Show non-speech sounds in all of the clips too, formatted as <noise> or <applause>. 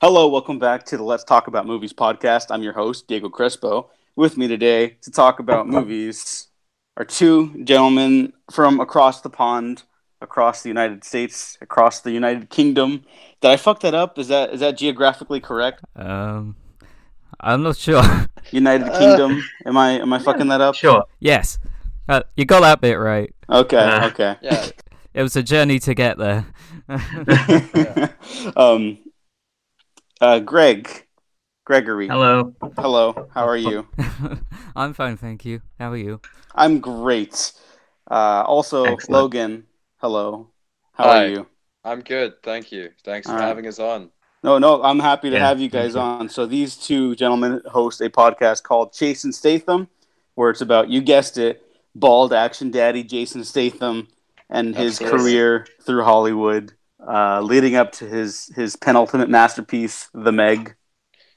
Hello, welcome back to the Let's Talk About Movies podcast. I'm your host, Diego Crespo. With me today to talk about movies are two gentlemen from across the pond, across the United States, across the United Kingdom. Did I fuck that up? Is that is that geographically correct? Um, I'm not sure. <laughs> United Uh, Kingdom. Am I am I fucking that up? Sure. yes, uh, you got that bit right. Okay, Uh, okay. Yeah. <laughs> It was a journey to get there. <laughs> um, uh, Greg, Gregory. Hello. Hello. How are you? <laughs> I'm fine, thank you. How are you? I'm great. Uh, also, Excellent. Logan. Hello. How Hi. are you? I'm good, thank you. Thanks for All right. having us on. No, no, I'm happy to Yeah, have you guys you. on. So these two gentlemen host a podcast called Chasin' Statham, where it's about you guessed it, bald action daddy Jason Statham and his Absolutely. career through Hollywood, uh, leading up to his his penultimate masterpiece, The Meg.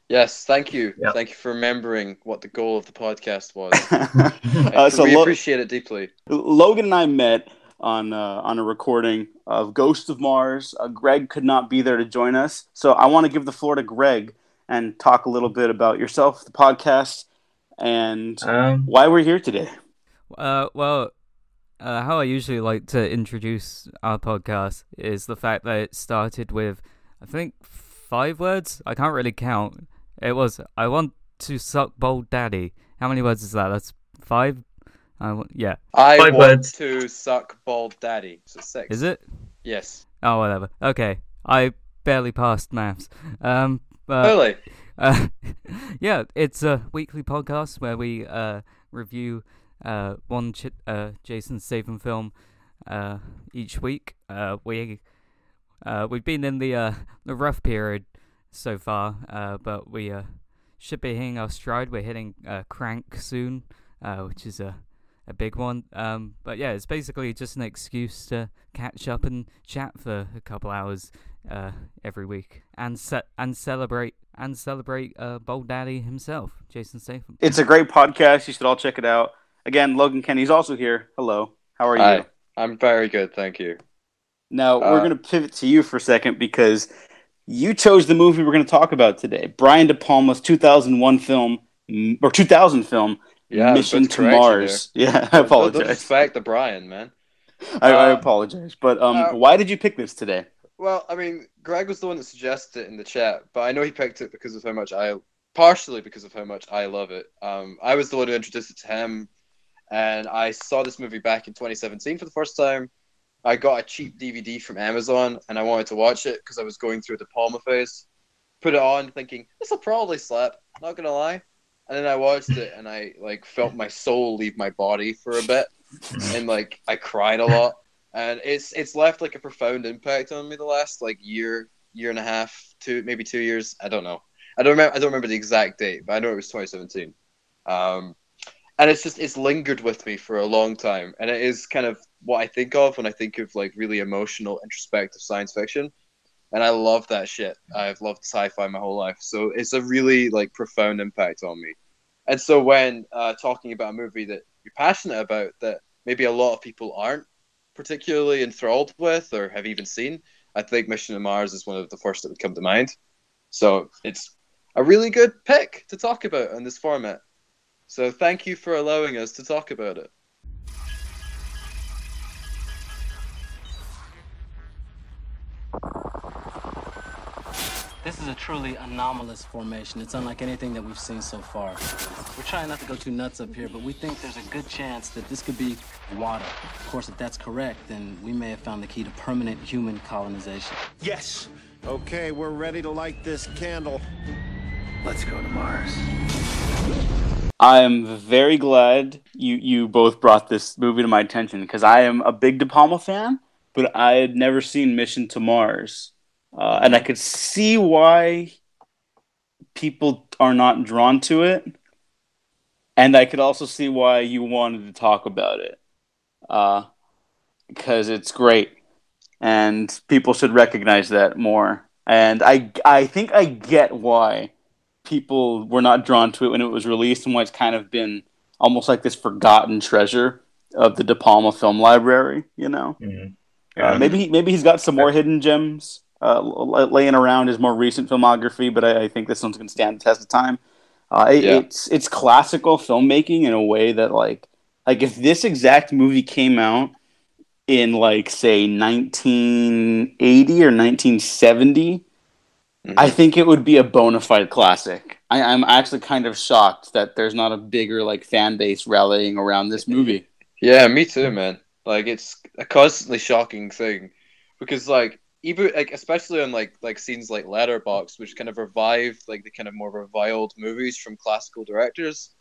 Yes, thank you. Yep. Thank you for remembering what the goal of the podcast was. <laughs> uh, so we Lo- appreciate it deeply. Logan and I met on uh, on a recording of Ghost of Mars. Uh, Greg could not be there to join us, so I want to give the floor to Greg and talk a little bit about yourself, the podcast, and Um, why we're here today. Uh, well, uh, how I usually like to introduce our podcast is the fact that it started with, I think, five words. I can't really count. It was, I want to suck bold daddy. How many words is that? That's five. I want, yeah. I Five want words. to suck bald daddy. So six. Is it? Yes. Oh, whatever. Okay. I barely passed maths. Um, but, Really? <laughs> Uh, <laughs> yeah, it's a weekly podcast where we uh, review uh, one Ch- uh, Jason Statham film uh, each week. Uh, we uh, we've been in the uh, the rough period so far, uh, but we uh, should be hitting our stride. We're hitting Crank soon, uh, which is a a big one. Um, but yeah, it's basically just an excuse to catch up and chat for a couple hours uh, every week and ce- and celebrate and celebrate Bold Daddy himself, Jason Statham. It's a great podcast. You should all check it out. Again, Logan Kenny's also here. Hello. How are you? Hi. I'm very good, thank you. Now we're Uh, going to pivot to you for a second because you chose the movie we're going to talk about today. Brian De Palma's 2001 film or 2000 film Yeah, Mission to Mars. <laughs> Yeah, I apologize. respect the Brian, man. I, I Uh, apologize. But um, uh, why did you pick this today? Well, I mean, Greg was the one that suggested it in the chat, but I know he picked it because of how much I, partially because of how much I love it. Um, I was the one who introduced it to him, and I saw this movie back in 2017 for the first time. I got a cheap DVD from Amazon, and I wanted to watch it because I was going through De Palma phase. Put it on, thinking this will probably slap. Not gonna lie, and then I watched it, and I like felt my soul leave my body for a bit, and like I cried a lot and it's it's left like a profound impact on me the last like year year and a half two maybe two years i don't know i don't remember i don't remember the exact date but i know it was 2017 um and it's just it's lingered with me for a long time. And it is kind of what i think of when i think of like really emotional introspective science fiction. And i love that shit. I've loved sci-fi my whole life. So it's a really like profound impact on me. And so when uh, talking about a movie that you're passionate about that maybe a lot of people aren't particularly enthralled with or have even seen, I think Mission to Mars is one of the first that would come to mind. So it's a really good pick to talk about in this format. So thank you for allowing us to talk about it. This is a truly anomalous formation. It's unlike anything that we've seen so far. We're trying not to go too nuts up here, but we think there's a good chance that this could be water. Of course, if that's correct, then we may have found the key to permanent human colonization. Yes. Okay, we're ready to light this candle. Let's go to Mars. I am very glad you you both brought this movie to my attention because I am a big De Palma fan, but I had never seen Mission to Mars, uh, and I could see why people are not drawn to it, and I could also see why you wanted to talk about it, because it's great, and people should recognize that more. And I I think I get why people were not drawn to it when it was released and why it's kind of been almost like this forgotten treasure of the De Palma film library, you know? Mhm. Uh, maybe he, maybe he's got some more hidden gems, uh, laying around his more recent filmography, but I, I think this one's going to stand the test of time. Uh, it, Yeah. It's it's classical filmmaking in a way that like like if this exact movie came out in like say 1980 or 1970, Mhm. I think it would be a bona fide classic. I, I'm actually kind of shocked that there's not a bigger like fan base rallying around this movie. Yeah, me too, man. Like it's a constantly shocking thing because like even like especially on like like scenes like Letterboxd, which kind of revived like the kind of more reviled movies from classical directors,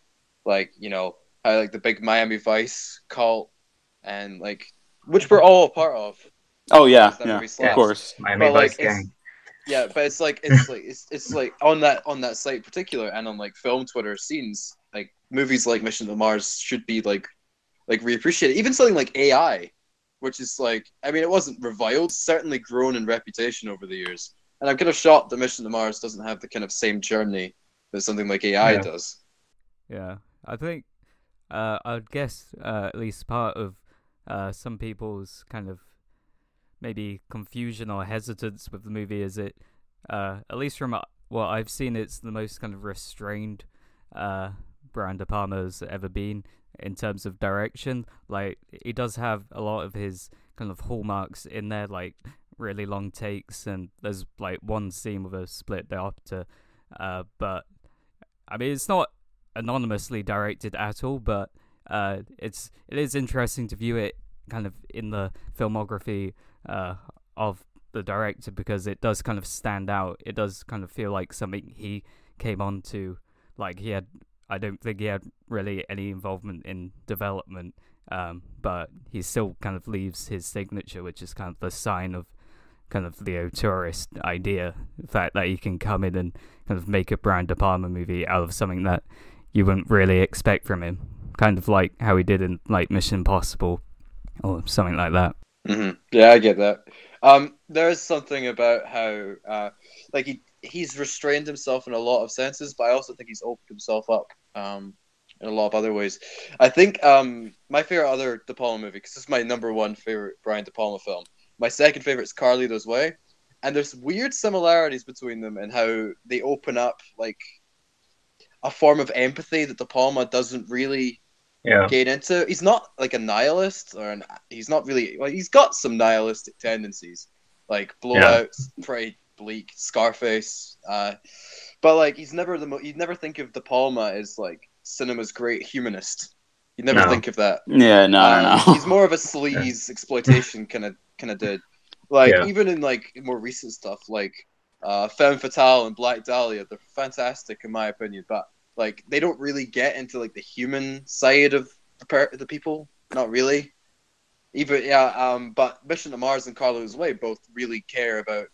like you know how like the big Miami Vice cult and like which we're all a part of. Oh yeah, That yeah, of course. Miami But, like, Vice it's- Gang. Yeah, but it's like it's like it's it's like on that on that site particular and on like film Twitter scenes, like movies like Mission to Mars should be like like reappreciated. Even something like AI, which is like I mean it wasn't reviled, certainly grown in reputation over the years. And I'm kind of shocked that Mission to Mars doesn't have the kind of same journey that something like AI Yeah. does. Yeah, I think uh, I'd guess uh, at least part of uh, some people's kind of maybe confusion or hesitance with the movie is it, uh, at least from uh, what I've seen, it's the most kind of restrained uh, Brian De Palma's ever been in terms of direction. Like he does have a lot of his kind of hallmarks in there, like really long takes, and there's like one scene with a split diopter. Uh, but I mean, it's not anonymously directed at all, but uh, it's it is interesting to view it kind of in the filmography uh, of the director because it does kind of stand out. It does kind of feel like something he came on to. Like he had, I don't think he had really any involvement in development, um, but he still kind of leaves his signature, which is kind of the sign of kind of the auteurist idea. The fact that you can come in and kind of make a Brian De Palma movie out of something that you wouldn't really expect from him. Kind of like how he did in like Mission Impossible or something like that. Hmm Yeah, I get that. Um, there is something about how, uh, like he he's restrained himself in a lot of senses, but I also think he's opened himself up um, in a lot of other ways. I think um, my favorite other De Palma movie, because this is my number one favorite Brian De Palma film. My second favorite is Carlito's Way, and there's weird similarities between them and how they open up like a form of empathy that De Palma doesn't really Yeah. gain into. He's not like a nihilist, or an, he's not really. Well, he's got some nihilistic tendencies, like Blow Out's, pretty bleak, Scarface. Uh, but like, he's never the. Mo- you'd never think of De Palma as like cinema's great humanist. You'd never No. think of that. Yeah, no, Um, no, no. <laughs> he's more of a sleaze exploitation kind of kind of dude. Like Yeah. even in like more recent stuff, like uh, Femme Fatale and Black Dahlia, they're fantastic in my opinion. But like they don't really get into like the human side of the, per- the people. Not really. Even yeah, um, but Mission to Mars and Carlito's Way both really care about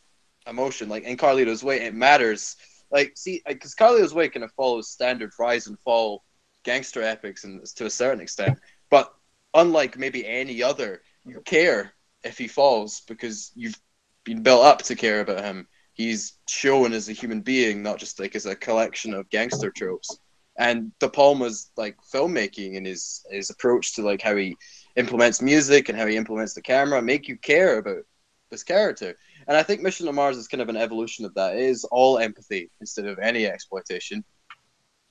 emotion. Like in Carlito's Way, it matters. Like see, because Carlito's Way kind of follows standard rise and fall gangster epics, and to a certain extent. But unlike maybe any other, you care if he falls because you've been built up to care about him. He's shown as a human being, not just like as a collection of gangster tropes. And De Palma's like filmmaking and his his approach to like how he implements music and how he implements the camera make you care about this character. And I think Mission to Mars is kind of an evolution of that. It is all empathy instead of any exploitation.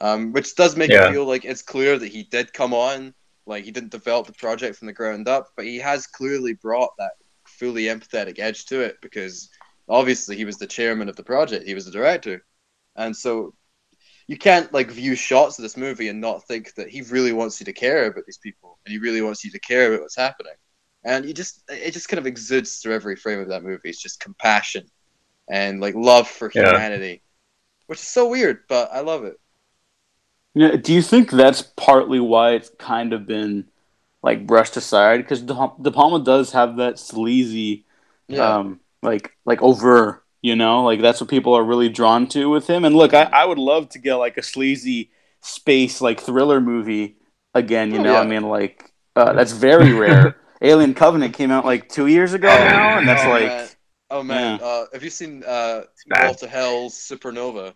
Um, which does make Yeah. it feel like it's clear that he did come on like he didn't develop the project from the ground up, but he has clearly brought that fully empathetic edge to it because obviously he was the chairman of the project, he was the director, and so you can't like view shots of this movie and not think that he really wants you to care about these people and he really wants you to care about what's happening, and you just it just kind of exudes through every frame of that movie. It's just compassion and like love for Yeah. humanity, which is so weird, but I love it. Yeah, do you think that's partly why it's kind of been like brushed aside? Because De, De Palma does have that sleazy, Yeah. um, like like over, you know, like that's what people are really drawn to with him. And look, I, I would love to get like a sleazy space like thriller movie again. You Oh, know, yeah. I mean, like uh, that's very <laughs> rare. Alien Covenant came out like two years ago now, and that's oh, like man. oh man, uh, have you seen uh, bad. Walter Hill's Supernova?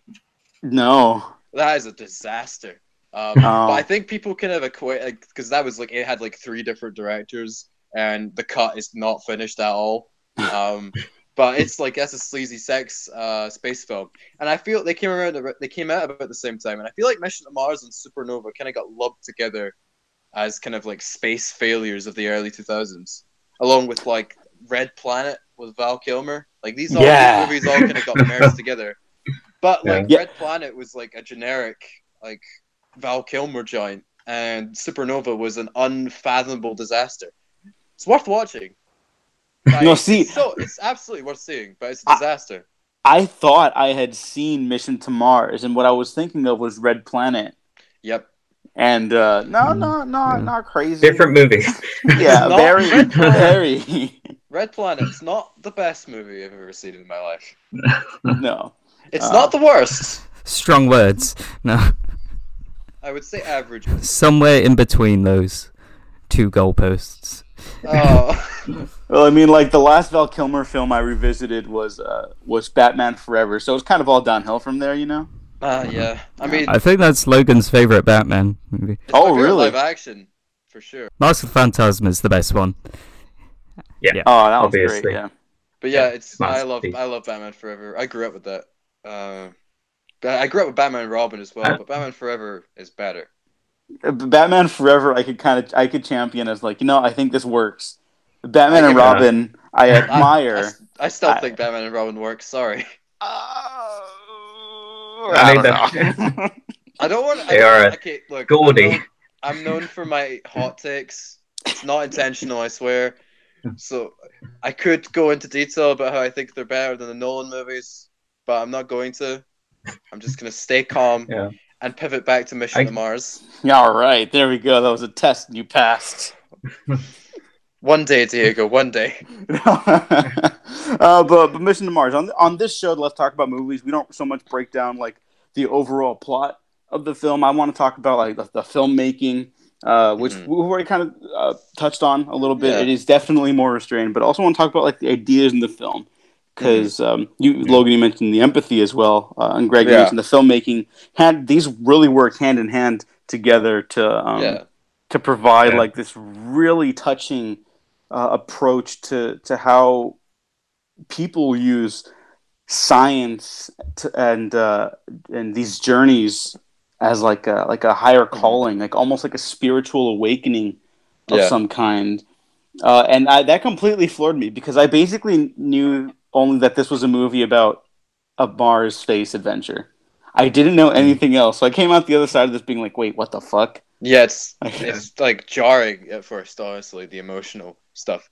no. That is a disaster. Um, Oh. But I think people kind of equate because that was like it had like three different directors, and the cut is not finished at all. Um, <laughs> but it's like that's a sleazy sex uh, space film, and I feel they came around. They came out about the same time, and I feel like Mission to Mars and Supernova kind of got lumped together as kind of like space failures of the early two thousands, along with like Red Planet with Val Kilmer. Like these all Yeah. these movies all kind of got merged together. But like Yeah. Red Planet was like a generic like Val Kilmer joint, and Supernova was an unfathomable disaster. It's worth watching. Like, No, see- it's so it's absolutely worth seeing, but it's a disaster. I thought I had seen Mission to Mars, and what I was thinking of was Red Planet. Yep. And uh, no, Mm, no, no, yeah. not crazy. Different movie. <laughs> Yeah, It's not very, Red Planet. very. Red Planet's not the best movie I've ever seen in my life. <laughs> No. It's Uh, not the worst. Strong words. No, I would say average. somewhere in between those two goalposts. Oh, Well, I mean, like the last Val Kilmer film I revisited was uh, was Batman Forever, so it's kind of all downhill from there, you know. ah, yeah. I mean, I think that's Logan's favorite Batman movie. it's Oh, really? Live action, for sure. Mask of Phantasm is the best one. Yeah. Oh, that was Obviously. great. Yeah. But yeah, Yeah, it's I love. I love Batman Forever. I grew up with that. Uh, I grew up with Batman and Robin as well, Uh, but Batman Forever is better. Batman Forever, I could kind of I could champion as like you know I think this works. Batman and Robin, I I, admire. I, I still I- think Batman and Robin works. Sorry, Uh, I I mean, don't know. <laughs> I don't want. They I, are okay. Look, gaudy. I'm known, I'm known for my hot takes. It's not intentional, I swear. So I could go into detail about how I think they're better than the Nolan movies, but I'm not going to. I'm just gonna stay calm Yeah. And pivot back to Mission I- to Mars. all right, there we go. That was a test, and you passed. <laughs> One day, Diego. One day. <laughs> uh, but, but Mission to Mars on on this show, let's talk about movies. We don't so much break down like the overall plot of the film. I want to talk about like the, the filmmaking, uh, which Mhm. we've already kind of uh, touched on a little bit. Yeah. It is definitely more restrained, but also want to talk about like the ideas in the film because um, you Logan, you mentioned the empathy as well, uh, and Greg you Yeah. mentioned the filmmaking. Had these really work hand in hand together to um, yeah. to provide Yeah. like this really touching uh, approach to to how people use science to, and uh, and these journeys as like a like a higher calling, like almost like a spiritual awakening of Yeah. some kind. Uh, and I, that completely floored me because I basically knew only that this was a movie about a Mars space adventure. I didn't know anything else, so I came out the other side of this being like, "Wait, what the fuck?" Yeah, it's <laughs> it's like jarring at first, honestly, the emotional stuff.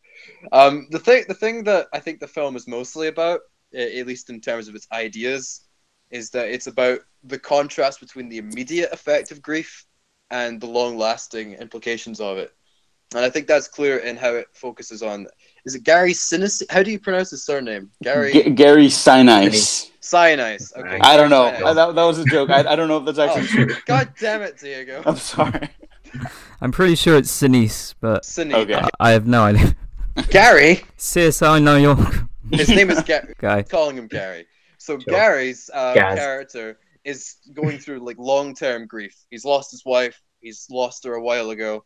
Um, the thing, the thing that I think the film is mostly about, at least in terms of its ideas, is that it's about the contrast between the immediate effect of grief and the long-lasting implications of it. And I think that's clear in how it focuses on. Is it Gary Sinise? How do you pronounce his surname? Gary G- Gary Sinise. Sinise. Okay. I don't know. I, that, that was a joke. I, I don't know if that's actually Oh, true. God damn it, Diego. <laughs> I'm sorry. I'm pretty sure it's Sinise, but Sinise. Okay. I, I have no idea. Gary. CSI New York His name is Gary. <laughs> guy. calling him Gary. So Sure. Gary's uh, Gaz. character is going through like long term grief. He's lost his wife. He's lost her a while ago.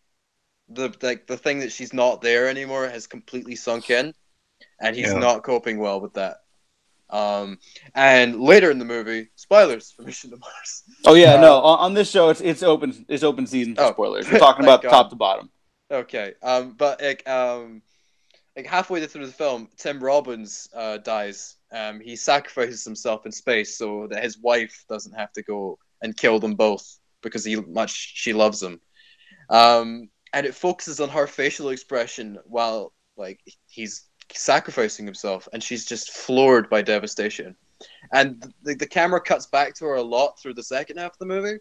The like the thing that she's not there anymore has completely sunk in, and he's Yeah. not coping well with that. Um, and later in the movie, spoilers for Mission to Mars. Oh yeah, Uh, no. On, on this show, it's it's open it's open season for Oh, spoilers. <laughs> We're talking about God. top to bottom. Okay. Um, but like um, like halfway through the film, Tim Robbins uh, dies. Um, he sacrifices himself in space so that his wife doesn't have to go and kill them both because he much she loves them. Um, and it focuses on her facial expression while like he's sacrificing himself, and she's just floored by devastation. And the, the camera cuts back to her a lot through the second half of the movie.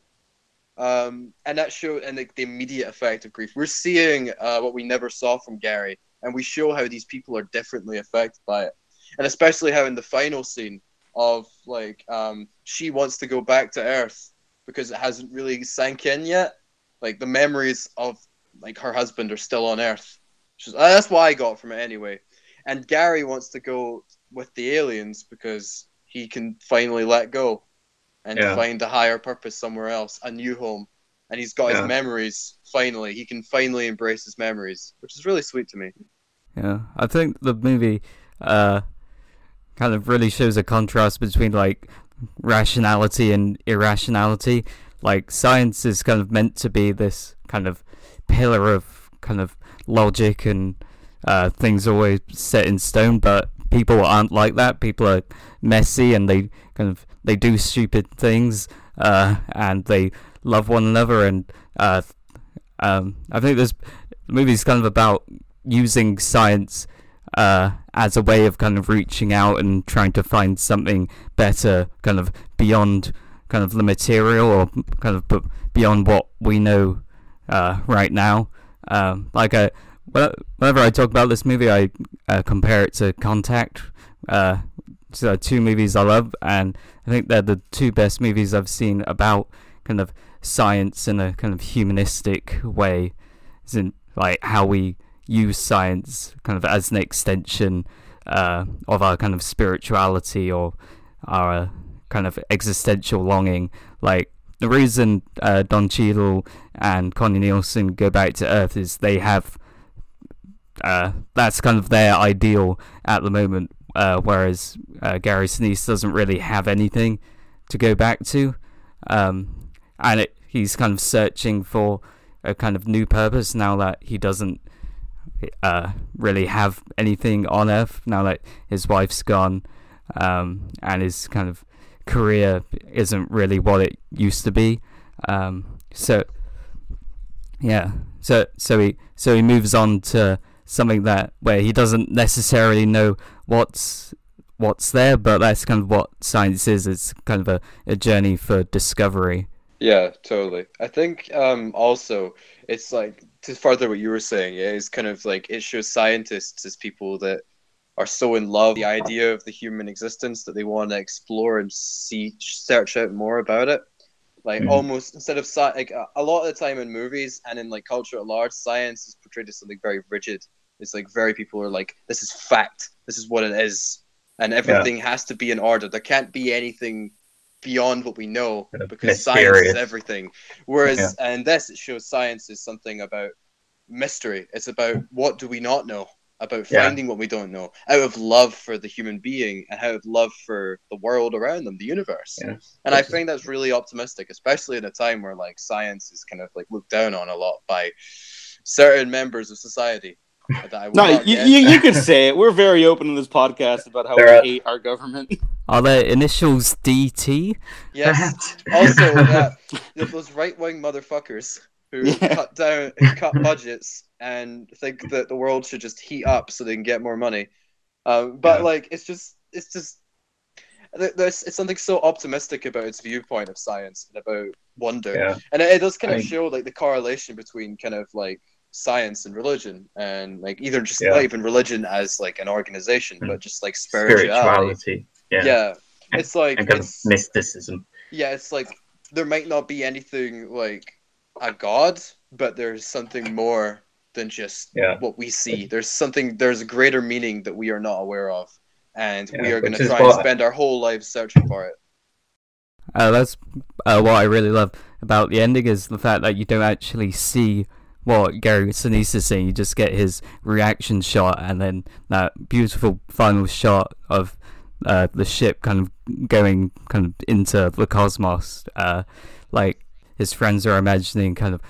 Um, and that show and the, the immediate effect of grief. We're seeing uh, what we never saw from Gary, and we show how these people are differently affected by it, and especially how in the final scene of like um, she wants to go back to Earth because it hasn't really sank in yet. Like the memories of like her husband are still on Earth. She's, uh, that's why I got from it anyway. And Gary wants to go with the aliens because he can finally let go and Yeah. find a higher purpose somewhere else, a new home. And he's got Yeah. his memories finally. He can finally embrace his memories, which is really sweet to me. Yeah, I think the movie uh, kind of really shows a contrast between like rationality and irrationality. Like science is kind of meant to be this kind of pillar of kind of logic and uh, things always set in stone, but people aren't like that. People are messy and they kind of they do stupid things uh, and they love one another. And uh, um, I think this movie is kind of about using science uh, as a way of kind of reaching out and trying to find something better, kind of beyond kind of the material or kind of beyond what we know uh, right now. Um, like I, whenever I talk about this movie, I uh, compare it to Contact. Uh, so two movies I love, and I think they're the two best movies I've seen about kind of science in a kind of humanistic way, as in like how we use science kind of as an extension uh, of our kind of spirituality or our kind of existential longing. Like the reason uh, Don Cheadle and Connie Nielsen go back to Earth is they have uh, that's kind of their ideal at the moment. Uh, whereas uh, Gary Sinise doesn't really have anything to go back to, um, and it, he's kind of searching for a kind of new purpose now that he doesn't uh, really have anything on Earth now that his wife's gone, um, and his kind of career isn't really what it used to be. Um, so yeah, so so he so he moves on to something that where he doesn't necessarily know what's what's there, but that's kind of what science is. It's kind of a, a journey for discovery. Yeah, totally. I think um, also it's like to further what you were saying. It's kind of like it shows scientists as people that are so in love with the idea of the human existence that they want to explore and see search out more about it like mm-hmm. almost instead of sci- like a lot of the time in movies and in like culture at large science is portrayed as something very rigid it's like very people are like, this is fact. This is what it is, and everything yeah. has to be in order. There can't be anything beyond what we know because science is everything. Whereas yeah. in this, it shows science is something about mystery. It's about what do we not know about finding yeah. what we don't know out of love for the human being and out of love for the world around them, the universe. Yeah. And I think that's really optimistic, especially in a time where like science is kind of like looked down on a lot by certain members of society no, you, you, you could <laughs> say it. We're very open in this podcast about how we hate our government. Are their initials DT? Yes. <laughs> also, uh, those right wing motherfuckers who yeah. cut down, cut budgets, and think that the world should just heat up so they can get more money. Um, but yeah. like, it's just, it's just. There's it's something so optimistic about its viewpoint of science and about wonder, yeah. and it, it does kind of I... show like the correlation between kind of like science and religion and like either just yeah. not even religion as like an organization mm. but just like spirituality, spirituality. yeah yeah it's like it's, mysticism yeah it's like there might not be anything like a god but there's something more than just yeah. what we see there's something there's a greater meaning that we are not aware of and yeah, we are going to try and spend our whole lives searching for it uh, that's uh, what I really love about the ending is the fact that you don't actually see what Gary Sinise is saying. You just get his reaction shot, and then that beautiful final shot of uh, the ship kind of going kind of into the cosmos. Uh, like his friends are imagining kind of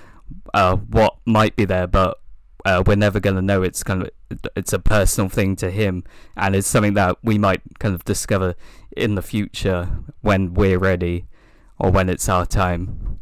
uh, what might be there, but uh, we're never going to know. It's kind of it's a personal thing to him, and it's something that we might kind of discover in the future when we're ready or when it's our time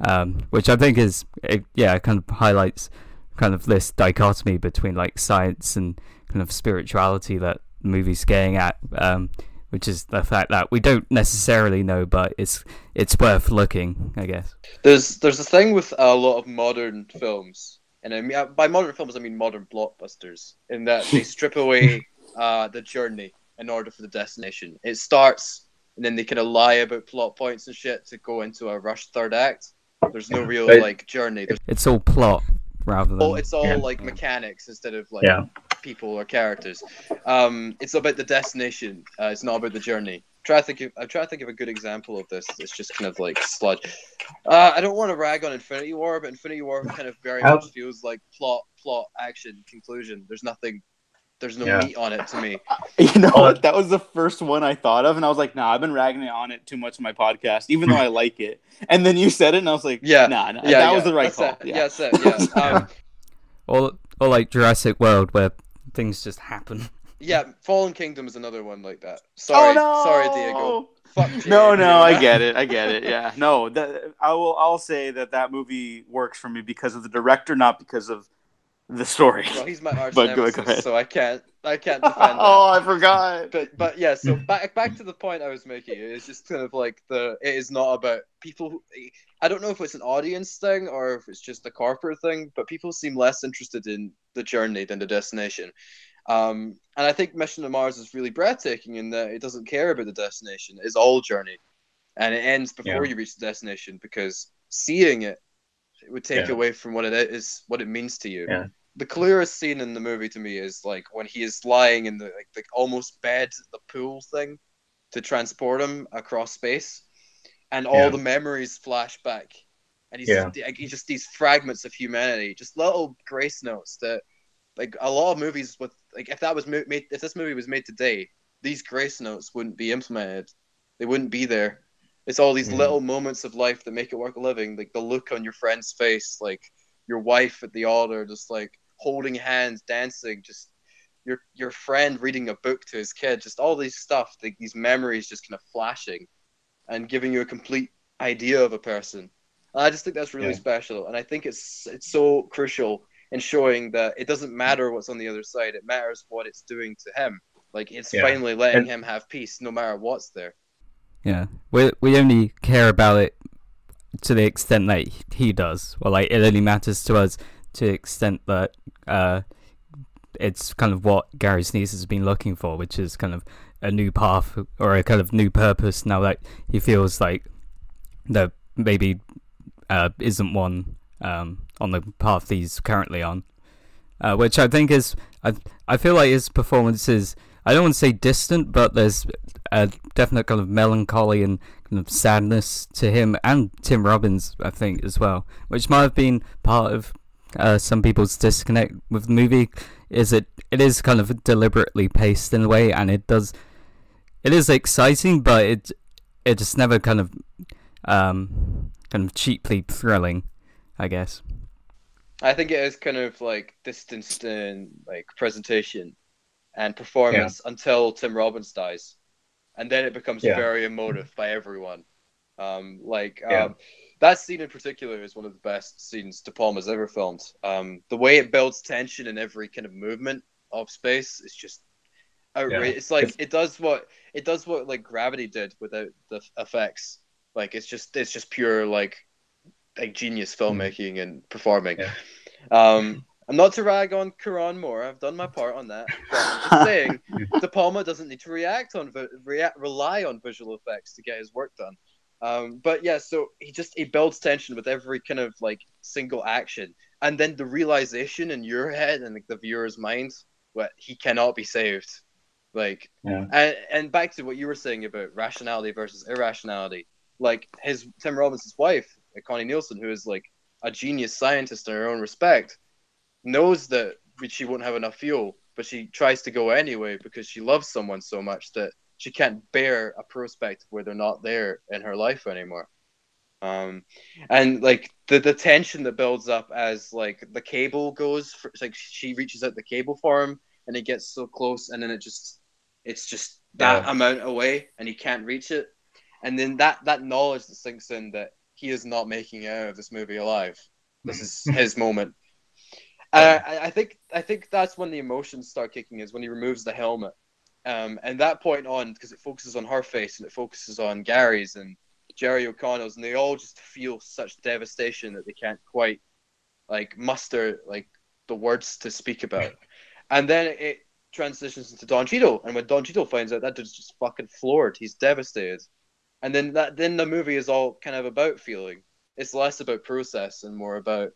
um, which I think is it, yeah kind of highlights kind of this dichotomy between like science and kind of spirituality that the movie's getting at, um, which is the fact that we don't necessarily know, but it's it's worth looking, I guess. There's there's a thing with a lot of modern films, and I mean by modern films I mean modern blockbusters, in that they <laughs> strip away uh, the journey in order for the destination. It starts, and then they kind of lie about plot points and shit to go into a rushed third act there's no real like journey. There's... It's all plot rather than. Oh, it's all yeah. like mechanics instead of like yeah. People or characters. Um, it's about the destination. Uh, it's not about the journey. Try to think. Of, I try to think of a good example of this. It's just kind of like sludge. Uh, I don't want to rag on Infinity War, but Infinity War kind of very much feels like plot, plot, action, conclusion. There's nothing there's no Yeah. meat on it to me. <laughs> You know what? That was the first one I thought of, and I was like, "Nah, I've been ragging on it too much in my podcast, even though I like it." And then you said it, and I was like, Yeah. nah, nah Yeah, that yeah, was the right that's call." It. Yeah. Yeah, it. Yeah. Um, Or or like Jurassic World where things just happen. yeah, <laughs> Fallen Kingdom is another one like that. Oh, sorry, oh no! sorry, Diego. Fuck Jay, <laughs> No, no, I get it. I get it. Yeah, <laughs> no, that, I will. I'll say that that movie works for me because of the director, not because of the story. Well, he's my arch But go- go nemesis, ahead. so I can't, I can't defend oh, that. oh, I forgot. but but yeah so back back to the point i was making it's just kind of like the it is not about people who, i don't know if it's an audience thing or if it's just a corporate thing but people seem less interested in the journey than the destination um and i think mission to mars is really breathtaking in that it doesn't care about the destination it's all journey and it ends before Yeah. you reach the destination because seeing it, it would take Yeah. away from what it is what it means to you Yeah. the clearest scene in the movie to me is like when he is lying in the like the almost bed the pool thing to transport him across space and all Yeah. the memories flash back and he's, Yeah. he's just these fragments of humanity just little grace notes that like a lot of movies with like if that was made if this movie was made today these grace notes wouldn't be implemented they wouldn't be there it's all these Mhm. little moments of life that make it worth living like the look on your friend's face like your wife at the altar just like holding hands dancing just your your friend reading a book to his kid just all these stuff like these memories just kind of flashing and giving you a complete idea of a person. And i just think that's really Yeah. special. And i think it's it's so crucial in showing that it doesn't matter what's on the other side. It matters what it's doing to him. Like it's Yeah. finally letting And- him have peace no matter what's there. Yeah, we we only care about it to the extent that he does, or like it only matters to us to the extent that uh, it's kind of what Gary Sinise has been looking for, which is kind of a new path or a kind of new purpose. Now that he feels like there maybe uh, isn't one um, on the path he's currently on, uh, which I think is I I feel like his performance is I don't want to say distant, but there's a definite kind of melancholy and kind of sadness to him and Tim Robbins, I think, as well, which might have been part of uh, some people's disconnect with the movie. Is it? It is kind of deliberately paced in a way, and it does. It is exciting, but it it just never kind of um kind of cheaply thrilling, I guess. I think it is kind of like distanced in like presentation and performance until Tim Robbins dies, and then it becomes Yeah. very emotive by everyone. Um, like Yeah. That scene in particular is one of the best scenes De Palma's ever filmed. Um, the way it builds tension in every kind of movement of space is just outrageous. Yeah. It's like it does what it does what like Gravity did without the effects. Like it's just it's just pure like like genius filmmaking and performing. Yeah. Um, I'm not to rag on Cuarón more. I've done my part on that. But I'm just <laughs> saying, De Palma doesn't need to react on rely on visual effects to get his work done. Um, but yeah, so he just he builds tension with every kind of like single action, and then the realization in your head and like the viewer's mind, what he cannot be saved. Like, Yeah. and and back to what you were saying about rationality versus irrationality. Like his Tim Robbins' wife, Connie Nielsen, who is like a genius scientist in her own respect, knows that she won't have enough fuel, but she tries to go anyway because she loves someone so much that she can't bear a prospect where they're not there in her life anymore. Um, and like the the tension that builds up as like the cable goes, for, like she reaches out the cable for him, and it gets so close, and then it just it's just that Yeah. amount away, and he can't reach it, and then that that knowledge that sinks in that he is not making it out of this movie alive. This is <laughs> his moment. Uh, I, I think I think that's when the emotions start kicking is when he removes the helmet, um, and that point on because it focuses on her face and it focuses on Gary's and Jerry O'Connell's, and they all just feel such devastation that they can't quite like muster like the words to speak about. And then it transitions into Don Cheadle, and when Don Cheadle finds out that dude's just fucking floored, he's devastated. And then that then the movie is all kind of about feeling. It's less about process and more about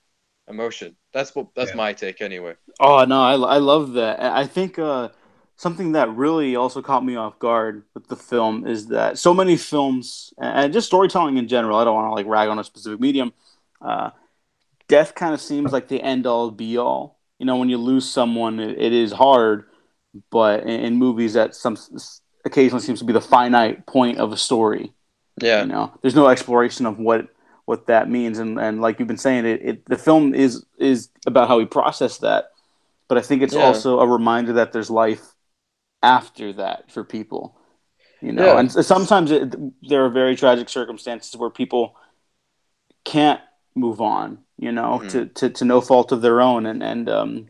emotion. That's what that's Yeah. my take anyway. Oh no, I, I love that. I think uh, something that really also caught me off guard with the film is that so many films and just storytelling in general. I don't want to like rag on a specific medium. Uh, death kind of seems like the end all be all. You know, when you lose someone, it, it is hard, but in, in movies that some occasionally seems to be the finite point of a story. Yeah. You know, there's no exploration of what what that means, and and like you've been saying, it, it the film is is about how we process that, but I think it's Yeah. also a reminder that there's life after that for people. You know, Yeah. and sometimes it, there are very tragic circumstances where people can't move on. You know, Mhm. to, to to no fault of their own, and and um,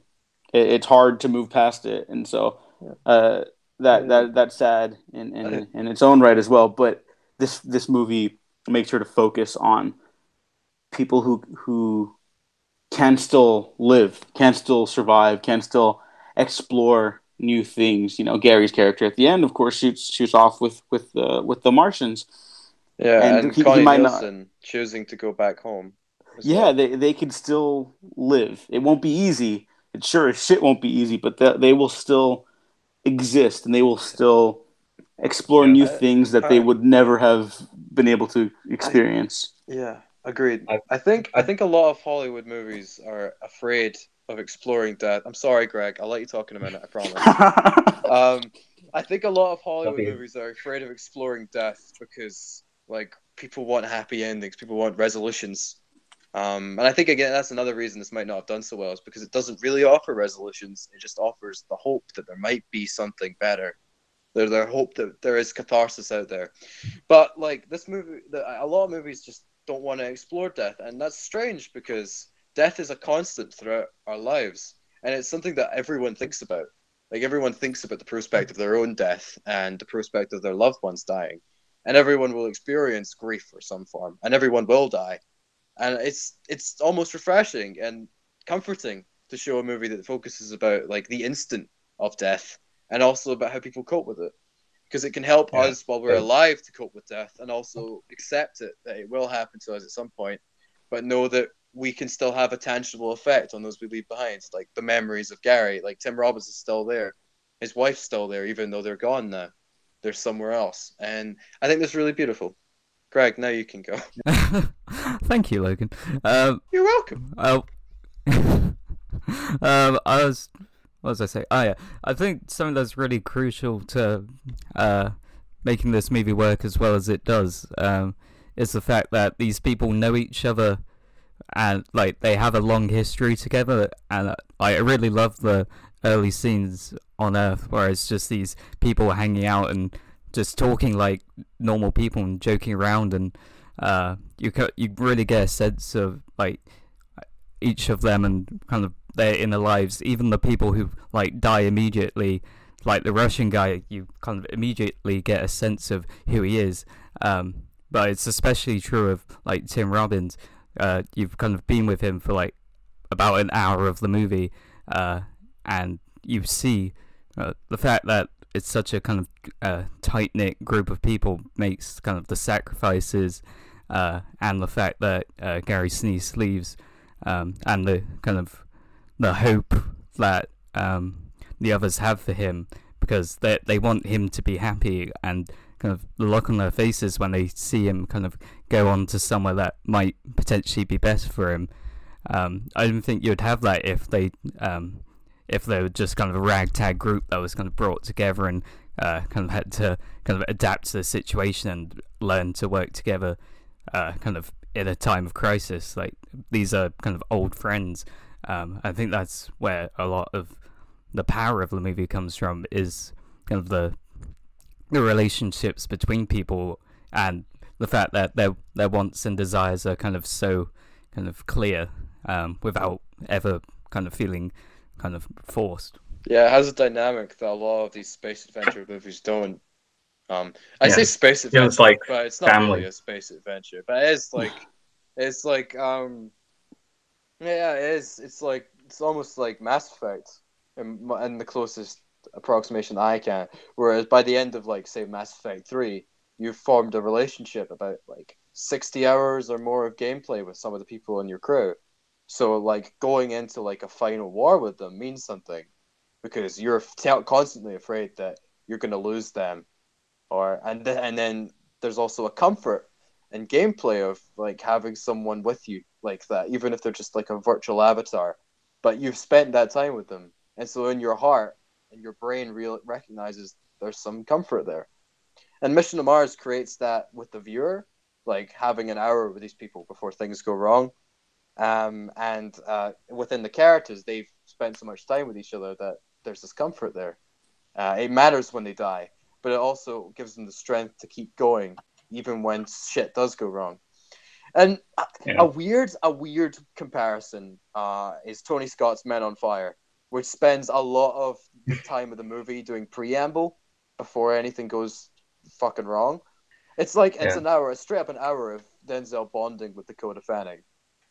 it, it's hard to move past it, and so uh, that that that's sad in in, I- in its own right as well. But this this movie makes sure to focus on people who who can still live, can still survive, can still explore new things. You know, Gary's character at the end, of course, shoots shoots off with with the with the Martians. Yeah, And and, he- he Connie might not- choosing to go back home. Yeah, well. they they can still live. It won't be easy. It sure as shit won't be easy, but they, they will still exist and they will still explore Yeah, new I- things that they would never have been able to experience. Yeah, agreed. I- I, think I think a lot of Hollywood movies are afraid of exploring death. I'm sorry, Greg. I'll let you talk in a minute. I promise. <laughs> um, I think a lot of Hollywood movies are afraid of exploring death because, like, people want happy endings, people want resolutions. Um, and I think again that's another reason this might not have done so well is because it doesn't really offer resolutions. It just offers the hope that there might be something better. There, there hope that there is catharsis out there. But like this movie, the, a lot of movies just don't want to explore death, and that's strange because death is a constant throughout our lives, and it's something that everyone thinks about. Like everyone thinks about the prospect of their own death and the prospect of their loved ones dying, and everyone will experience grief or some form, and everyone will die, and it's it's almost refreshing and comforting to show a movie that focuses about like the instant of death and also about how people cope with it because it can help Yeah. us while we're alive to cope with death and also accept it that it will happen to us at some point but know that we can still have a tangible effect on those we leave behind like the memories of gary. Like tim robbins is still there. His wife's still there even though they're gone now. They're somewhere else. And i think that's really beautiful. Greg now you can go. <laughs> Thank you, Logan. Um, you're welcome. Oh, <laughs> um, I was, what was I say? Oh yeah, I think something that's really crucial to uh, making this movie work as well as it does um, is the fact that these people know each other and like they have a long history together. And uh, I really love the early scenes on Earth where it's just these people hanging out and just talking like normal people and joking around and uh, you ca- you really get a sense of like each of them and kind of their inner lives. Even the people who like die immediately, like the Russian guy, you kind of immediately get a sense of who he is. Um, but it's especially true of like Tim Robbins. Uh, you've kind of been with him for like about an hour of the movie, uh, and you see uh, the fact that it's such a kind of uh, tight knit group of people makes kind of the sacrifices uh, and the fact that uh, Gary Sinise leaves um, and the kind of the hope that um, the others have for him because they they want him to be happy and kind of the look on their faces when they see him kind of go on to somewhere that might potentially be better for him. Um, I don't think you'd have that if they um, if they were just kind of a ragtag group that was kind of brought together and uh, kind of had to kind of adapt to the situation and learn to work together uh, kind of in a time of crisis. Like these are kind of old friends. Um, I think that's where a lot of the power of the movie comes from is kind of the the relationships between people and the fact that their their wants and desires are kind of so kind of clear um, without ever kind of feeling kind of forced. Yeah, it has a dynamic that a lot of these space adventure movies don't. Um, I Yeah. say space Yeah, adventure, it's like but it's not family. really a space adventure. But it is <sighs> like, it's like, um, yeah, it is. It's like it's almost like Mass Effect, and, m- in the closest approximation I can. Whereas by the end of like say Mass Effect Three, you've formed a relationship about like sixty hours or more of gameplay with some of the people in your crew. So like going into like a final war with them means something because you're t- constantly afraid that you're going to lose them or and th- and then there's also a comfort and gameplay of like having someone with you like that even if they're just like a virtual avatar but you've spent that time with them and so in your heart and your brain real recognizes there's some comfort there. And Mission to Mars creates that with the viewer, like having an hour with these people before things go wrong. Um, and uh, within the characters, they've spent so much time with each other that there's this comfort there. Uh, it matters when they die, but it also gives them the strength to keep going, even when shit does go wrong. And a, Yeah. a weird, a weird comparison uh, is Tony Scott's Man on Fire, which spends a lot of time of the movie doing preamble before anything goes fucking wrong. It's like it's Yeah. an hour, straight up an hour of Denzel bonding with Dakota Fanning,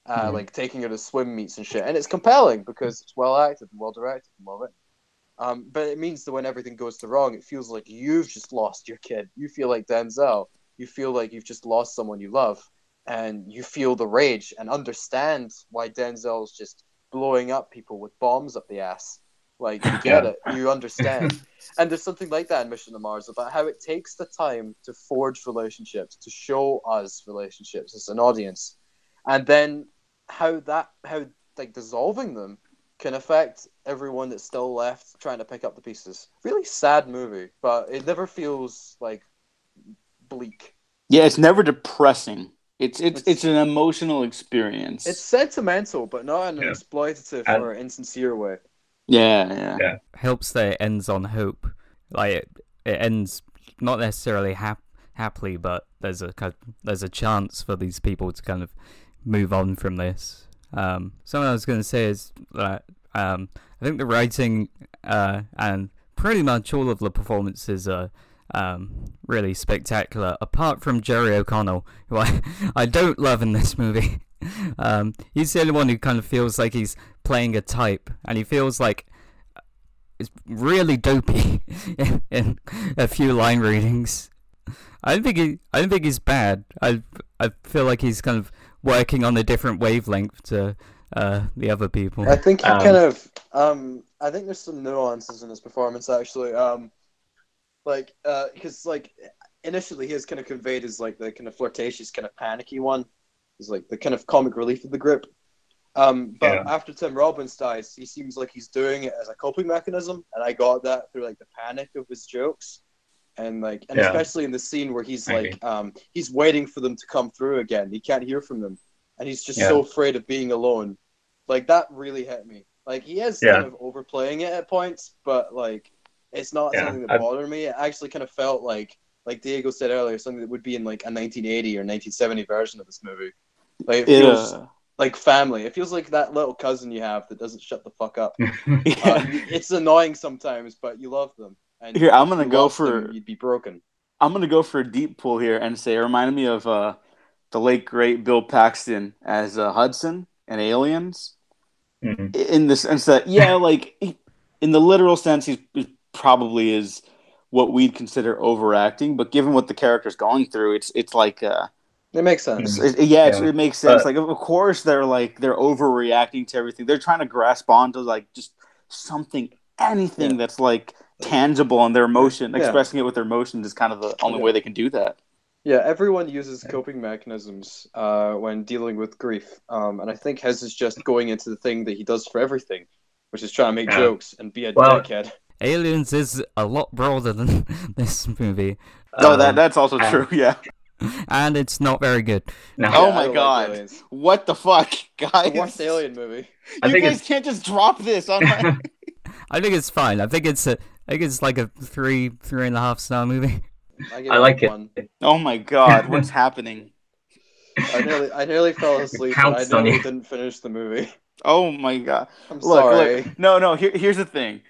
uh, Mhm. like taking her to swim meets and shit, and it's compelling because it's well acted and well directed and well written. Um, but it means that when everything goes to wrong, it feels like you've just lost your kid. You feel like Denzel. You feel like you've just lost someone you love, and you feel the rage and understand why Denzel's just blowing up people with bombs up the ass. Like you get Yeah. it, you understand. <laughs> and there's something like that in Mission to Mars about how it takes the time to forge relationships, to show us relationships as an audience, and then how that how like dissolving them can affect everyone that's still left trying to pick up the pieces. Really sad movie, but it never feels like bleak. Yeah, it's never depressing. It's it's It's- it's an emotional experience. It's sentimental, but not in an Yeah. exploitative And- or insincere way. Yeah, yeah, Yeah. helps that it ends on hope. Like it, it ends not necessarily hap- happily, but there's a kind there's a chance for these people to kind of move on from this. Um, something I was going to say is that um, I think the writing uh, and pretty much all of the performances are um, really spectacular. Apart from Jerry O'Connell, who I <laughs> I don't love in this movie. <laughs> Um, he's the only one who kind of feels like he's playing a type, and he feels like it's really dopey <laughs> in, in a few line readings. I don't think he, I don't think he's bad. I I feel like he's kind of working on a different wavelength to uh, the other people. I think he Um, kind of um I think there's some nuances in his performance actually. Um like uh because like initially he is kind of conveyed as like the kind of flirtatious, kind of panicky one. He's like the kind of comic relief of the group. Um but Yeah. after Tim Robbins dies, he seems like he's doing it as a coping mechanism, and I got that through like the panic of his jokes. And like and Yeah. especially in the scene where he's Maybe. like um he's waiting for them to come through again. He can't hear from them. And he's just Yeah. so afraid of being alone like that really hit me. Like he is kind of overplaying it at points, but like it's not something that I- bothered me. It actually kind of felt like like Diego said earlier, something that would be in like a 1980 or 1970 version of this movie. Like it It, feels uh, like family. It feels like that little cousin you have that doesn't shut the fuck up. yeah. <laughs> Uh, it's annoying sometimes, but you love them. And Here, I'm gonna go lost them, for- you'd be broken. I'm gonna go for a deep pull here and say it reminded me of uh, the late great Bill Paxton as uh, Hudson in Aliens. Mhm. In the sense that, yeah, like he- in the literal sense, he's, he probably is what we'd consider overacting. But given what the character's going through, it's it's like uh, It makes sense. It's- it- yeah, Yeah. it makes sense. But- like, of course, they're like they're overreacting to everything. They're trying to grasp onto like just something, anything Yeah. that's like tangible, and their emotion, Yeah. expressing it with their emotions is kind of the only Yeah. way they can do that. Yeah, everyone uses coping mechanisms uh, when dealing with grief, um, and I think his is just going into the thing that he does for everything, which is trying to make Yeah. jokes and be a Well- dickhead. Aliens is a lot broader than <laughs> this movie, No, that Um, that's also true. <laughs> Yeah. <laughs> and it's not very good. no, Oh Yeah, my God. Like. What the fuck, <laughs> guys? The alien movie. I you think guys it's- can't just drop this on my. <laughs> I think it's fine. I think it's a, I think it's like a three, three and a half star movie. I, I like it. oh my God, what's happening? I nearly, I nearly fell asleep, and I nearly didn't finish the movie. Oh my God. I'm Look, sorry. look. No, no. Here, here's the thing.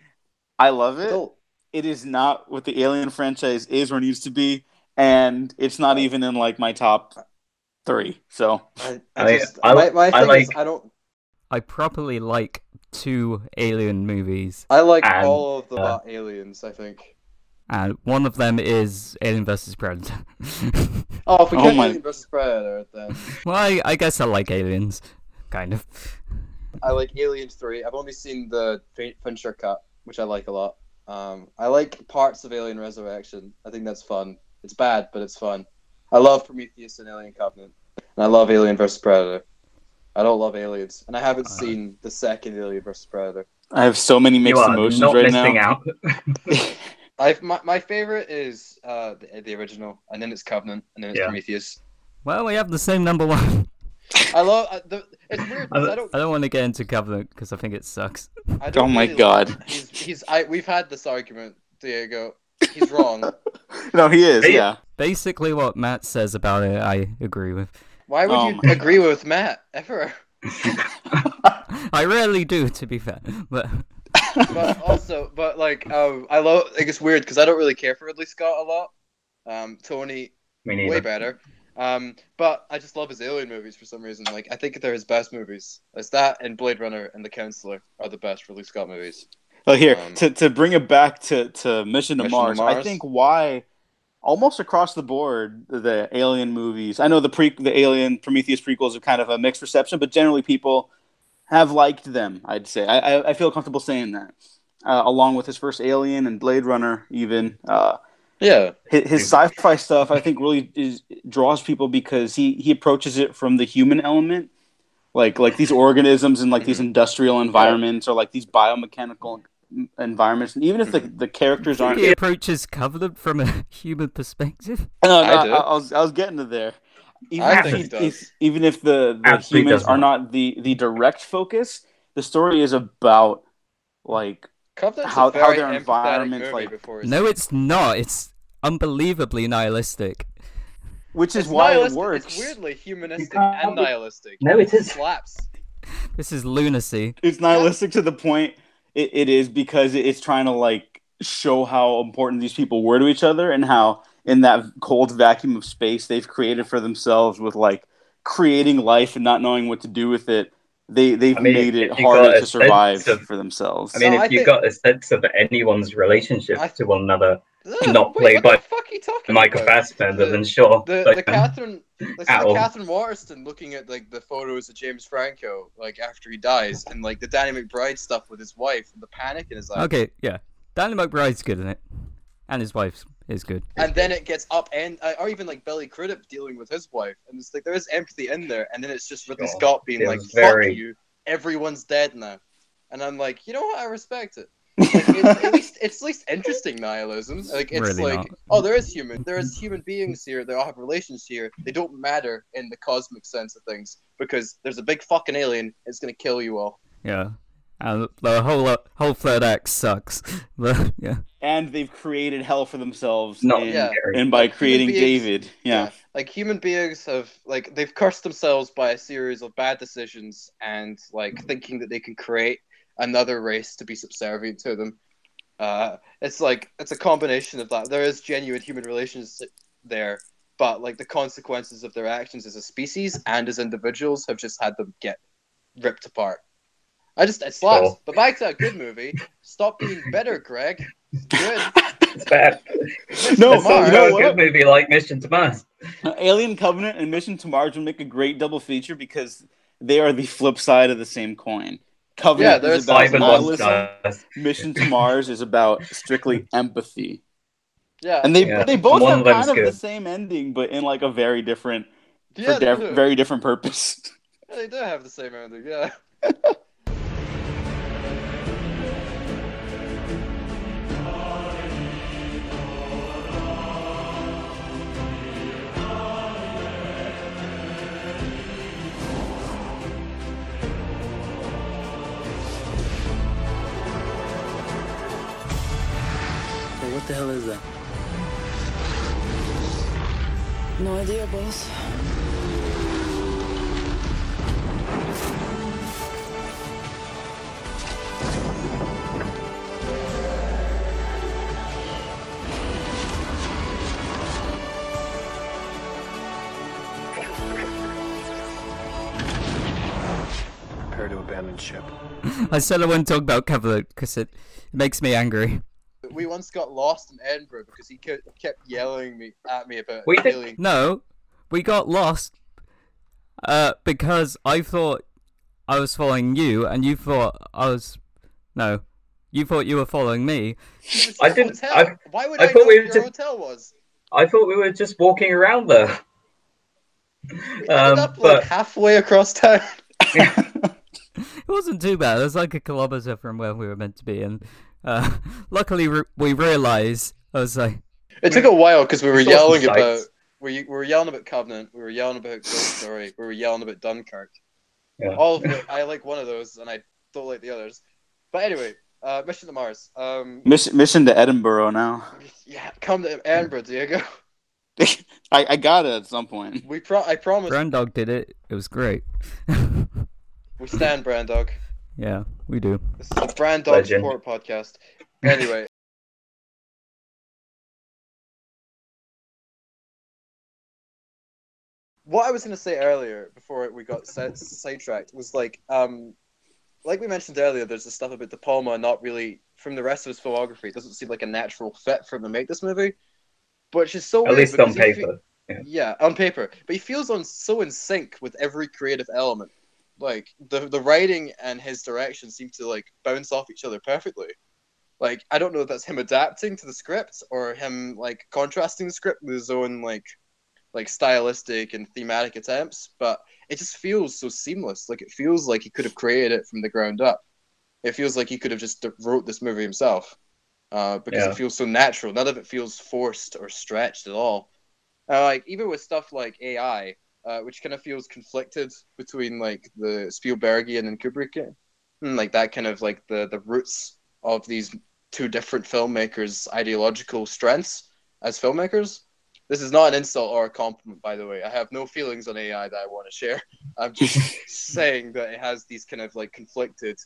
I love it. Don't- it is not what the Alien franchise is or needs to be, and it's not even in like my top three. So I, I- I just, I my, li- my I thing is, like- I don't. I properly like two Alien movies, I like And, all of the uh, aliens. I think. and one of them is Alien vs Predator. <laughs> Oh, if we Oh count my- Alien vs Predator, then well, I, I guess I like Aliens, kind of. I like Aliens Three. I've only seen the Fin- Fincher cut, which I like a lot. Um, I like parts of Alien Resurrection. I think that's fun. It's bad, but it's fun. I love Prometheus and Alien Covenant, and I love Alien vs Predator. I don't love Aliens, and I haven't Uh. seen the second Alien vs Predator. I have so many You mixed are emotions not right missing now. out. <laughs> I my, my favorite is uh the, the original, and then it's Covenant, and then it's Yeah. Prometheus. Well, we have the same number one. <laughs> I love uh, the. It's weird. 'cause I don't. I don't want to get into Covenant because I think it sucks. I don't Oh my really God. like- he's he's. I we've had this argument, Diego. He's wrong. <laughs> No, he is. Hey. Yeah. Basically, what Matt says about it, I agree with. Why would Oh you my <laughs> agree with Matt ever? <laughs> I rarely do, to be fair, but But also, but like, um, I love. Like, it's weird because I don't really care for Ridley Scott a lot. Um, Tony way better. Um, but I just love his alien movies for some reason. Like, I think they're his best movies. It's that and Blade Runner and The Counselor are the best Ridley Scott movies. Well, here Um, to to bring it back to to Mission to, Mission to Mars, I think why almost across the board the Alien movies. I know the pre the Alien Prometheus prequels are kind of a mixed reception, but generally people have liked them. I'd say I I, I feel comfortable saying that. Uh, along with his first Alien and Blade Runner, even uh, Yeah, his, his sci-fi stuff, I think really is, draws people because he he approaches it from the human element, like like these organisms and like these industrial environments or like these biomechanical environments. And even if the, mm-hmm. the characters aren't, he approaches Covenant from a <laughs> human perspective. no, no, I I. I was I was getting to there. Even I if, think he- he does. even if the, the Absolutely humans are not. not the the direct focus, the story is about like Covenant's How- a very how their environment, like- before his- No, it's not. It's unbelievably nihilistic. which is It's why it works. It's weirdly humanistic and nihilistic. No, it is. slaps. This is lunacy. it's nihilistic to the point it, it is because it's trying to like show how important these people were to each other and how in that cold vacuum of space they've created for themselves with like creating life and not knowing what to do with it they they've I mean, made it harder to survive of- for themselves. I mean, No, if I you think- got a sense of anyone's relationship I- to one another, Ugh, Not wait, played what by the fuck are you talking Michael about? Fassbender, The- then sure. The but- the Catherine like, so the Catherine Waterston looking at like the photos of James Franco like after he dies and like the Danny McBride stuff with his wife and the panic in his eyes. Okay, yeah. Danny McBride's good in it, and his wife is good. And then it gets up and uh, or even like Billy Crudup dealing with his wife and it's like there is empathy in there and then it's just Ridley Sure. Scott being It like was fuck very- you everyone's dead now and I'm like you know what I respect it like, it's, at <laughs> least it's at least interesting nihilism like it's Really like not. oh there is human there is human beings here they all have relations here they don't matter in the cosmic sense of things because there's a big fucking alien it's gonna kill you all Yeah, and the whole uh, whole third act sucks. <laughs> Yeah, and they've created hell for themselves Not and, Yeah. and by Like, creating beings- david yeah. like human beings have like they've cursed themselves by a series of bad decisions and like thinking that they can create another race to be subservient to them uh it's like it's a combination of that there is genuine human relations there but like the consequences of their actions as a species and as individuals have just had them get ripped apart i just it slaps Sure. but back to a good movie stop being bitter greg good It's bad. No, That's so not you know a good movie like Mission to Mars. <laughs> Alien Covenant and Mission to Mars would make a great double feature because they are the flip side of the same coin. Yeah, Covenant there's is about Five and nihilism. Mission to Mars is about strictly empathy, yeah and they Yeah. they both One have kind of the same ending, but in like a very different, yeah for de- very different purpose. Yeah, they do have the same ending yeah <laughs> the hell is that? No idea, boss. Prepare to abandon ship. <laughs> I said I wouldn't talk about Covenant because it, it makes me angry. We once got lost in Edinburgh because he kept, kept yelling me at me about We did- alien. No, we got lost uh, because I thought I was following you, and you thought I was. No, you thought you were following me. I didn't- I- Why would I I, thought know we where were just- hotel was? I thought we were just walking around there. We ended Um, up like halfway across town. <laughs> <laughs> It wasn't too bad. It was like a kilometer from where we were meant to be, and uh, <laughs> luckily re- we realized I was like, It took a while because we were We saw some yelling about we, we were yelling about Covenant, we were yelling about Ghost Story, we were yelling about Dunkirk. Yeah. All of <laughs> it, I like one of those, and I don't like the others. But anyway, uh, Mission to Mars. Um, Mission, mission to Edinburgh now. <laughs> yeah, come to Edinburgh, Diego. I, I got it at some point. We pro- I promise Brandog did it. It was great. we stand Brandog. Yeah, we do. This is a Brandog Legend. support podcast. Anyway. <laughs> What I was going to say earlier, before we got sidetracked, was like, um, like we mentioned earlier, there's the stuff about De Palma not really, from the rest of his filmography, it doesn't seem like a natural fit for him to make this movie. Which is so At weird least on because he fe- paper. yeah, on paper. But he feels on so in sync with every creative element. Like the the writing and his direction seem to like bounce off each other perfectly. Like I don't know if that's him adapting to the script or him like contrasting the script with his own like like stylistic and thematic attempts, but it just feels so seamless. Like it feels like he could have created it from the ground up. It feels like he could have just wrote this movie himself. Uh, because Yeah. it feels so natural. None of it feels forced or stretched at all. Uh, like even with stuff like AI, uh, which kind of feels conflicted between like the Spielbergian and Kubrickian, and like that kind of like the the roots of these two different filmmakers' ideological strengths as filmmakers. This is not an insult or a compliment, by the way. I have no feelings on AI that I want to share. I'm just <laughs> saying that it has these kind of like conflicted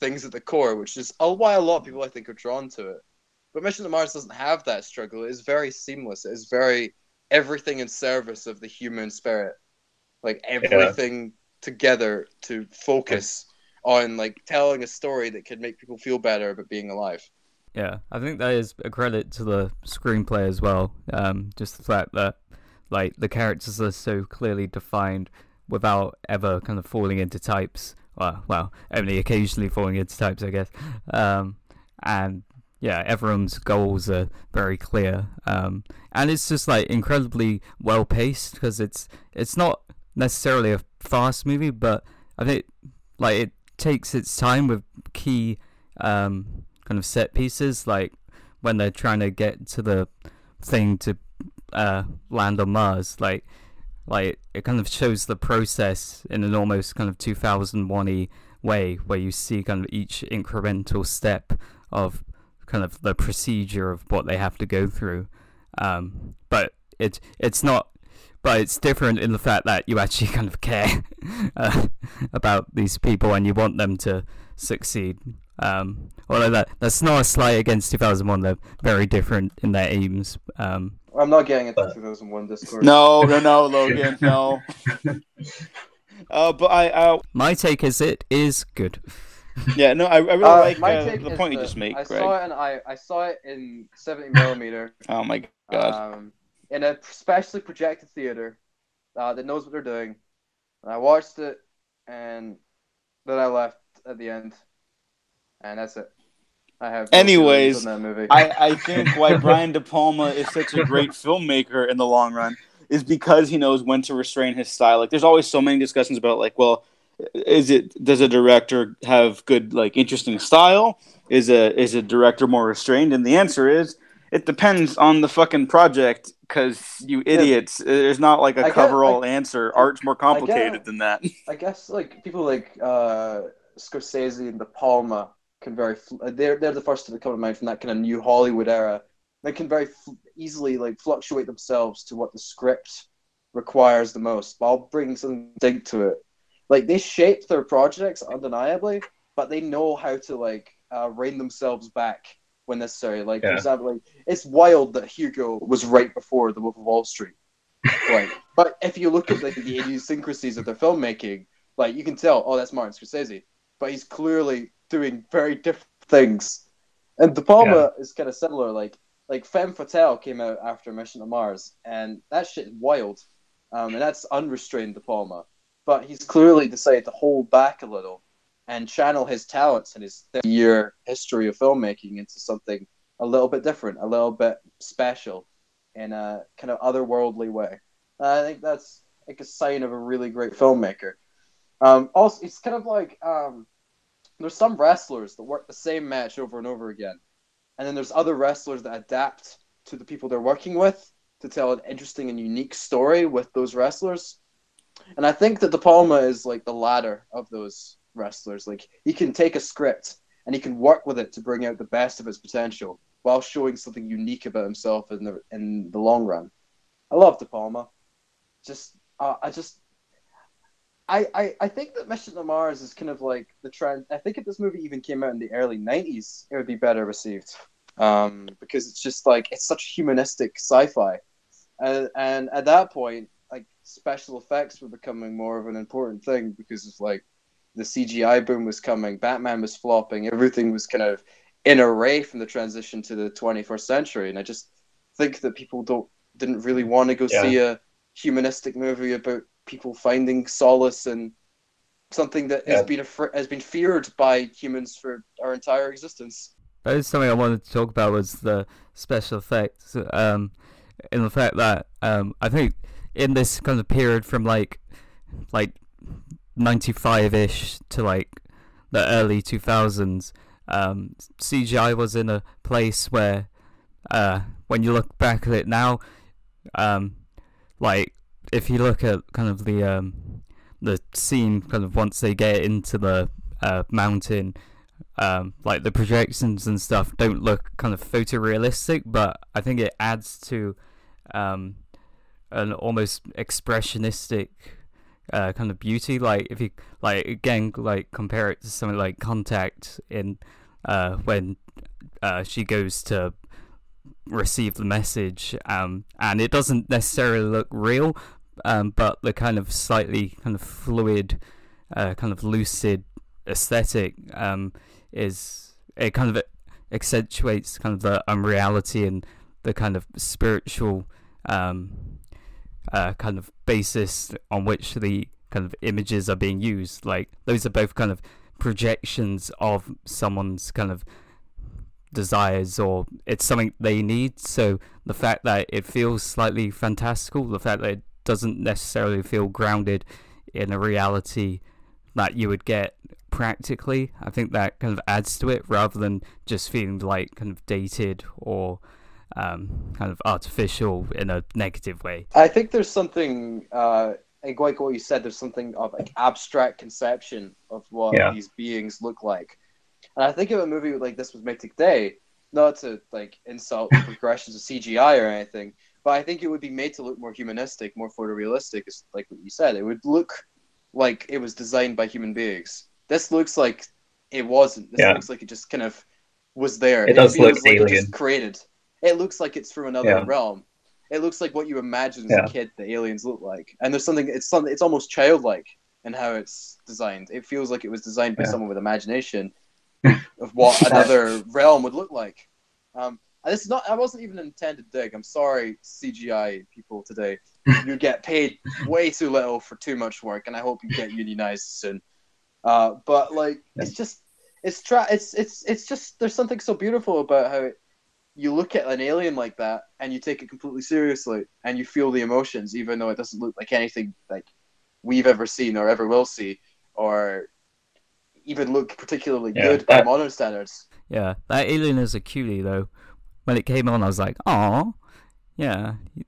things at the core, which is why a lot of people I think are drawn to it. But Mission to Mars doesn't have that struggle. It is very seamless. It is very everything in service of the human spirit. Like everything together to focus on like telling a story that could make people feel better about being alive. Yeah, I think that is a credit to the screenplay as well. Um, just the fact that like the characters are so clearly defined without ever kind of falling into types. Well, well, only occasionally falling into types, I guess. Um, and yeah, everyone's goals are very clear. Um, and it's just like incredibly well paced because it's it's not necessarily a fast movie, but I think like it takes its time with key um, kind of set pieces, like when they're trying to get to the thing to uh, land on Mars. Like, like it kind of shows the process in an almost kind of 2001 way, where you see kind of each incremental step of kind of the procedure of what they have to go through. Um, but it it's not but it's different in the fact that you actually kind of care <laughs> uh, about these people and you want them to succeed. Um, although that that's not a slight against 2001, they're very different in their aims. Um, I'm not getting into 2001 Discord. No, no, no, Logan, no. <laughs> Uh, but I, uh, my take is it is good. <laughs> yeah, no, I, I really Uh, like my uh, take the is point you just made, I Greg. saw it and I, I saw it in 70 millimeter. Oh my god. um, in a specially projected theater uh, that knows what they're doing. And I watched it, and then I left at the end, and that's it. I have. Anyways, that movie. I, I think why Brian De Palma is such a great <laughs> filmmaker in the long run is because he knows when to restrain his style. Like, there's always so many discussions about like, well, is it does a director have good like interesting style? Is a is a director more restrained? And the answer is it depends on the fucking project. Because you idiots, there's not like a I coverall I- answer. Art's more complicated get- than that. <laughs> I guess like people like uh, Scorsese and De Palma can very fl- they're they're the first to come to mind from that kind of new Hollywood era. They can very easily like fluctuate themselves to what the script requires the most while bringing some dig to it. Like they shape their projects undeniably, but they know how to like uh, rein themselves back when necessary. Like for example, like it's wild that Hugo was right before The Wolf of Wall Street. Like, <laughs> but if you look at like, the idiosyncrasies of their filmmaking, like you can tell, oh, that's Martin Scorsese, but he's clearly doing very different things. And De Palma Yeah. is kind of similar. Like, like Femme Fatale came out after Mission to Mars, and that shit is wild, um, and that's unrestrained De Palma. But he's clearly decided to hold back a little and channel his talents and his year history of filmmaking into something a little bit different, a little bit special, in a kind of otherworldly way. I think that's like a sign of a really great filmmaker. Um, also, it's kind of like um, there's some wrestlers that work the same match over and over again, and then there's other wrestlers that adapt to the people they're working with to tell an interesting and unique story with those wrestlers. And I think that De Palma is like the latter of those wrestlers. Like he can take a script and he can work with it to bring out the best of its potential while showing something unique about himself in the in the long run. I love De Palma. Just uh, I just I, I, I think that Mission to Mars is kind of like the trend. I think if this movie even came out in the early '90s, it would be better received um, because it's just like it's such humanistic sci-fi, and, and at that point, like special effects were becoming more of an important thing because it's like the CGI boom was coming, Batman was flopping, everything was kind of in array from the transition to the 21st century, and I just think that people don't didn't really want to go Yeah. see a humanistic movie about people finding solace in something that has been afr- has been feared by humans for our entire existence. That is something I wanted to talk about was the special effects. Um, in the fact that um, I think in this kind of period from like like ninety five ish to like the early two thousands, um, CGI was in a place where uh, when you look back at it now, um, like if you look at kind of the um, the scene kind of once they get into the uh, mountain um, like the projections and stuff don't look kind of photorealistic, but I think it adds to um, an almost expressionistic uh, kind of beauty. Like if you like again, like compare it to something like Contact in uh, when uh, she goes to receive the message, um, and it doesn't necessarily look real, um, but the kind of slightly kind of fluid, uh, kind of lucid aesthetic um, is it kind of accentuates kind of the unreality and the kind of spiritual um, uh, kind of basis on which the kind of images are being used. Like those are both kind of projections of someone's kind of desires or it's something they need. So the fact that it feels slightly fantastical, the fact that it doesn't necessarily feel grounded in a reality that you would get practically, I think that kind of adds to it rather than just feeling like kind of dated or um, kind of artificial in a negative way. I think there's something, uh, like like what you said, there's something of like abstract conception of what Yeah. these beings look like. And I think if a movie like this was made today, not to like insult the <laughs> progressions of CGI or anything, but I think it would be made to look more humanistic, more photorealistic, it's like what you said. It would look like it was designed by human beings. This looks like it wasn't. This Yeah. looks like it just kind of was there. It does feels look like it alien. just created. It looks like it's from another Yeah. realm. It looks like what you imagine as Yeah. a kid the aliens look like. And there's something it's something it's almost childlike in how it's designed. It feels like it was designed by Yeah. someone with imagination <laughs> of what another realm would look like. Um, and this is not I wasn't even an intended dig. I'm sorry, CGI people today. <laughs> You get paid way too little for too much work, and I hope you get unionized soon. Uh, but like, it's just, it's tra- it's it's it's just there's something so beautiful about how you look at an alien like that and you take it completely seriously and you feel the emotions, even though it doesn't look like anything like we've ever seen or ever will see, or even look particularly Yeah, good by modern standards. Yeah, that alien is a cutie though. When it came on, I was like, oh yeah, he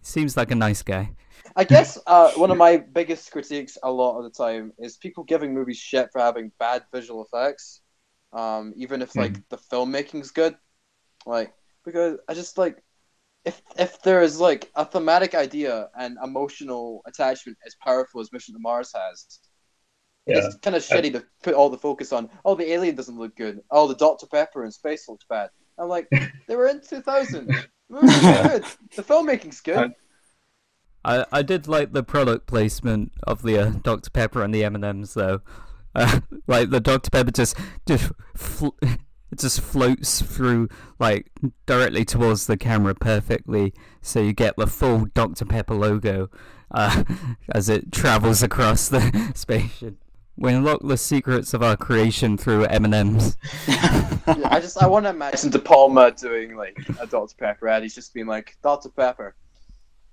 seems like a nice guy." I guess uh, one of my biggest critiques a lot of the time is people giving movies shit for having bad visual effects, um, even if like the filmmaking's good. Like because I just like if if there is like a thematic idea and emotional attachment as powerful as Mission to Mars has, Yeah. it's kind of shitty to put all the focus on. Oh, the alien doesn't look good. Oh, the Dr Pepper in space looks bad. I'm like, <laughs> they were in 2000. The <laughs> movie's good. The filmmaking's good. I I did like the product placement of the uh, Dr Pepper and the M and M's though. Uh, <laughs> like the Dr Pepper just just fl- it just floats through like directly towards the camera perfectly, so you get the full Dr Pepper logo uh, <laughs> as it travels across the <laughs> spaceship. We unlock the secrets of our creation through M and M's. Yeah, <laughs> I just I want to imagine De Palma doing like a Dr Pepper ad. He's just being like Dr Pepper.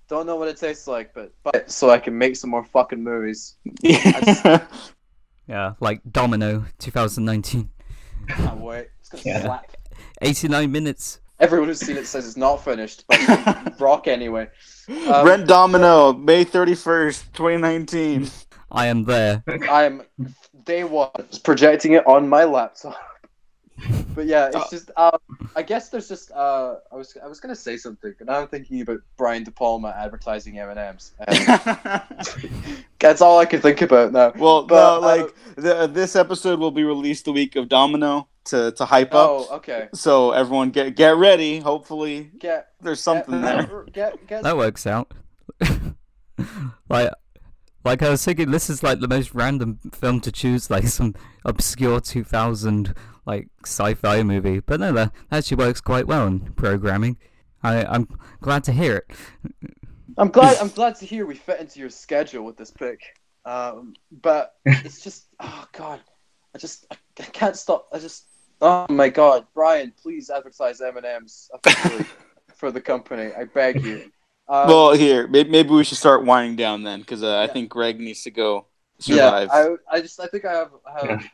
Don't know what it tastes like, but, but so I can make some more fucking movies. Yeah. Yeah, like Domino 2019. Can't wait. It's gonna Yeah. 89 minutes. Everyone who's seen it says it's not finished, but it's <laughs> rock anyway. Um, Rent Domino, May 31st, 2019. I am there. I am day one just projecting it on my laptop. But yeah, it's just um, I guess there's just uh, I was I was gonna say something, but now I'm thinking about Brian De Palma advertising M and M's. <laughs> That's all I can think about now. well, But, no, uh, like the, this episode will be released the week of Domino to, to hype Oh, up. Oh, okay. So everyone get get ready. Hopefully Get there's something get, there. Get get That works out. <laughs> like, like I was thinking, this is like the most random film to choose, like some obscure 2000 like sci-fi movie. But no, that actually works quite well in programming. I, I'm glad to hear it. I'm glad. <laughs> I'm glad to hear we fit into your schedule with this pick. Um, but <laughs> it's just, oh god, I just, I, I can't stop. I just, oh my god, Brian, please advertise M and M's <laughs> for the company. I beg you. Um, well, here maybe, maybe we should start winding down then, because uh, I think Greg needs to go yeah. I, I just, I think I have, I have.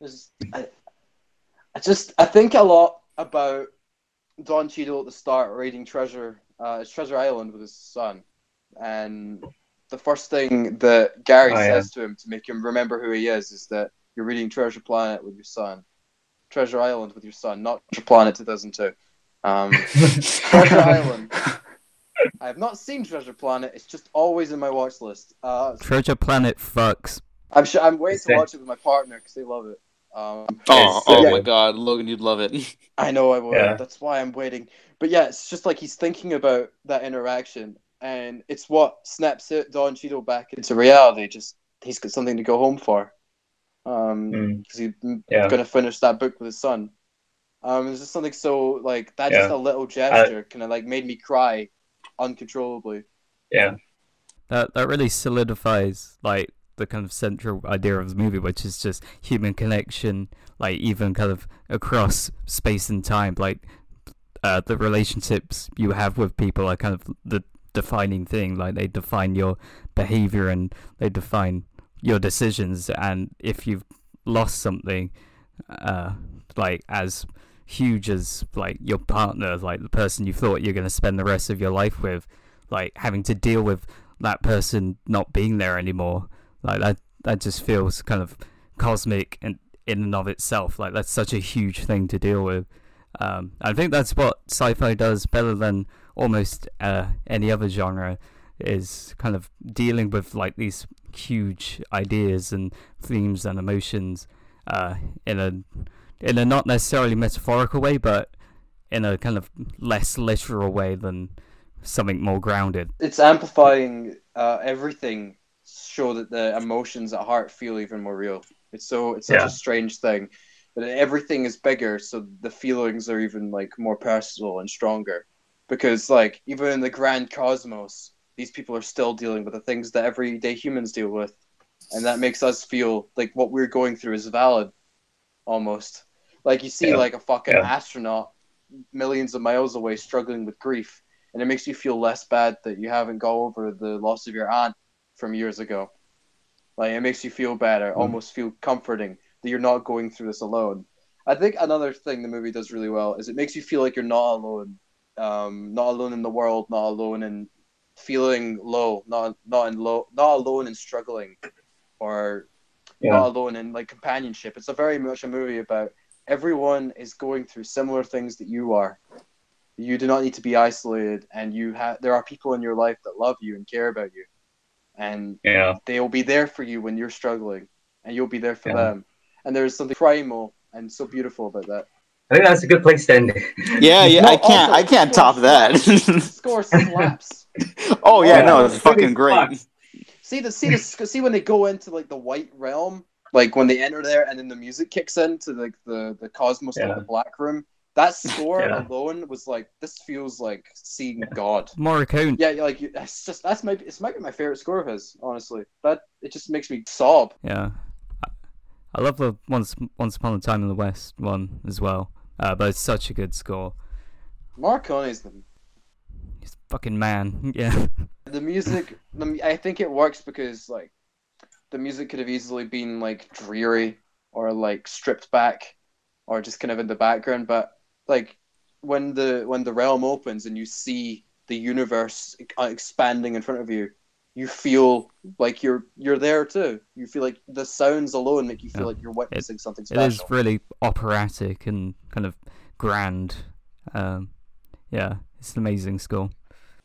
Yeah. I, I just, I think a lot about Don Cheadle at the start raiding Treasure, uh, it's Treasure Island with his son, and the first thing that Gary Oh, yeah. says to him to make him remember who he is is that you're reading Treasure Planet with your son, Treasure Island with your son, not Treasure Planet 2002. Um, <laughs> Treasure Island. I have not seen Treasure Planet. It's just always in my watch list. Uh, Treasure Planet fucks. I'm sure I'm waiting to watch it with my partner because they love it. Um, oh, It's- oh yeah. my God, Logan, you'd love it. <laughs> I know I would. Yeah. That's why I'm waiting. But yeah, it's just like he's thinking about that interaction, and it's what snaps it Don Cheadle back into reality. Just he's got something to go home for, um, Mm. because he's Yeah. gonna finish that book with his son. Um, it's just something so like that. Just a little gesture kind of like made me cry uncontrollably. Yeah. That that really solidifies like the kind of central idea of the movie, which is just human connection, like even kind of across space and time. Like uh, the relationships you have with people are kind of the defining thing. Like they define your behavior and they define your decisions. And if you've lost something, uh, like as huge as like your partner, like the person you thought you're going to spend the rest of your life with, like having to deal with that person not being there anymore, like that that just feels kind of cosmic and in and of itself. Like that's such a huge thing to deal with. Um, I think that's what sci-fi does better than almost uh, any other genre is kind of dealing with like these huge ideas and themes and emotions uh, in a in a not necessarily metaphorical way, but in a kind of less literal way than something more grounded. It's amplifying uh, everything, so that the emotions at heart feel even more real. It's so it's such Yeah. a strange thing, but everything is bigger, so the feelings are even like more personal and stronger. Because like even in the grand cosmos, these people are still dealing with the things that everyday humans deal with, and that makes us feel like what we're going through is valid, almost. Like you see Yeah. like a fucking Yeah. astronaut millions of miles away struggling with grief and it makes you feel less bad that you haven't got over the loss of your aunt from years ago. Like it makes you feel better, Mm. almost feel comforting that you're not going through this alone. I think another thing the movie does really well is it makes you feel like you're not alone, um, not alone in the world, not alone in feeling low, not not in low, not alone in struggling, or Yeah. not alone in like companionship. It's a very much a movie about everyone is going through similar things that you are. You do not need to be isolated, and you have there are people in your life that love you and care about you, and Yeah. they will be there for you when you're struggling, and you'll be there for Yeah. them. And there's something primal and so beautiful about that. I think that's a good place to end it. Yeah, yeah, No, I can't, also, I can't score top that. Score slaps. <laughs> oh yeah, Yeah. no, it's fucking Fucking great. sucks. See the see the see when they go into like the white realm, like when they enter there, and then the music kicks into like the the cosmos Yeah. of the black room. That <laughs> score Yeah. alone was like this feels like seeing God. Morricone. Yeah, like you- it's just that's maybe it's might be my favorite score of his. Honestly, that it just makes me sob. Yeah, I- I love the once Once Upon a Time in the West one as well. Uh, but it's such a good score. Morricone's the He's a fucking man. <laughs> Yeah, the music. The, I think it works because like the music could have easily been like dreary or like stripped back or just kind of in the background. But like when the when the realm opens and you see the universe uh, expanding in front of you, you feel like you're you're there too. You feel like the sounds alone make you feel Yeah. like you're witnessing something It special. is really operatic and kind of grand. Um, yeah, it's an amazing score.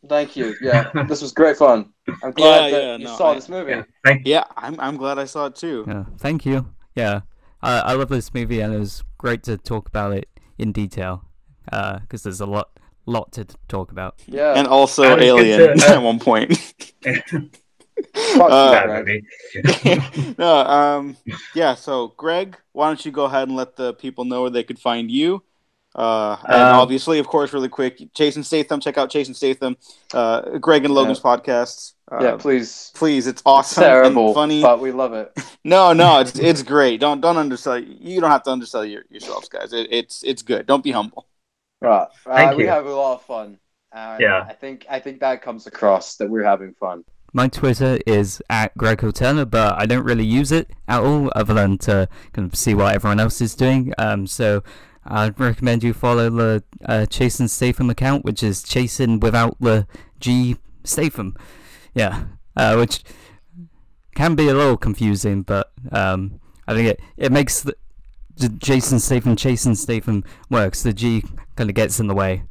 Thank you. Yeah, <laughs> this was great fun. I'm glad Yeah, that yeah, you no, saw I- this movie. Yeah. Thank Yeah, I'm I'm glad I saw it too. Yeah, thank you. Yeah, I I love this movie and it was great to talk about it in detail because there's a lot lot to talk about. Yeah. And also And Alien to- uh, <laughs> at one point. <laughs> Fuck uh, that, that Greg. movie. no, um, yeah. So, Greg, why don't you go ahead and let the people know where they could find you? Uh, and Um, obviously, of course, really quick, Chasin' Statham. Check out Chasin' Statham, uh, Greg and Logan's podcasts. Uh, Yeah, please. please, it's It's awesome terrible, and funny. but we love it. <laughs> No, no, it's it's great. Don't don't undersell. You don't have to undersell your, yourselves, guys. It, it's it's good. Don't be humble. Right. Uh, Thank we you. have a lot of fun. And Yeah. I think I think that comes across that we're having fun. My Twitter is at Greg Turner, but I don't really use it at all, other than to kind of see what everyone else is doing. Um, so I'd recommend you follow the uh, Chasin' Statham account, which is Chasin' without the G Statham. Yeah, uh, which can be a little confusing, but um, I think it it makes the, the Jason Statham, Chasin' Statham works. The G kind of gets in the way.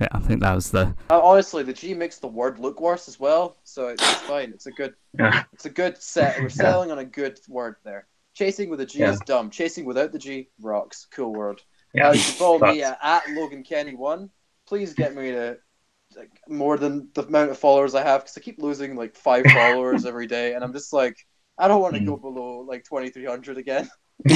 Yeah, I think that was the Uh, honestly, the G makes the word look worse as well, so it's, it's fine. It's a good, Yeah. it's a good set. We're selling on a good word there. Chasing with a G Yeah. is dumb. Chasing without the G rocks. Cool word. Yeah. Uh, you can follow me But- at, at Logan Kenny one. Please get me to like, more than the amount of followers I have because I keep losing like five <laughs> followers every day, and I'm just like, I don't want to Mm. go below like 2,300 again. <laughs>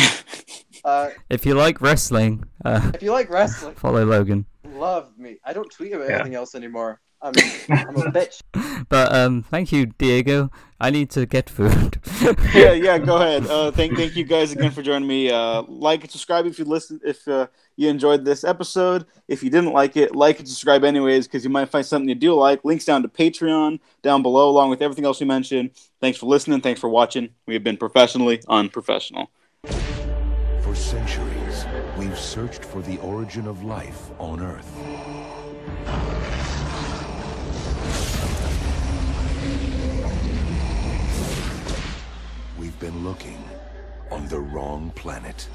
Uh, if you like wrestling, uh, if you like wrestling, follow Logan. love me. I don't tweet about Yeah. anything else anymore. I'm, I'm a bitch. <laughs> But um, thank you, Diego. I need to get food. <laughs> yeah, yeah. Go ahead. Uh, thank thank you guys again for joining me. Uh, like and subscribe if you listen. If uh, you enjoyed this episode. If you didn't like it, like and subscribe anyways because you might find something you do like. Links down to Patreon down below, along with everything else we mentioned. Thanks for listening. Thanks for watching. We have been professionally unprofessional. For centuries, we've searched for the origin of life on Earth. Been looking on the wrong planet.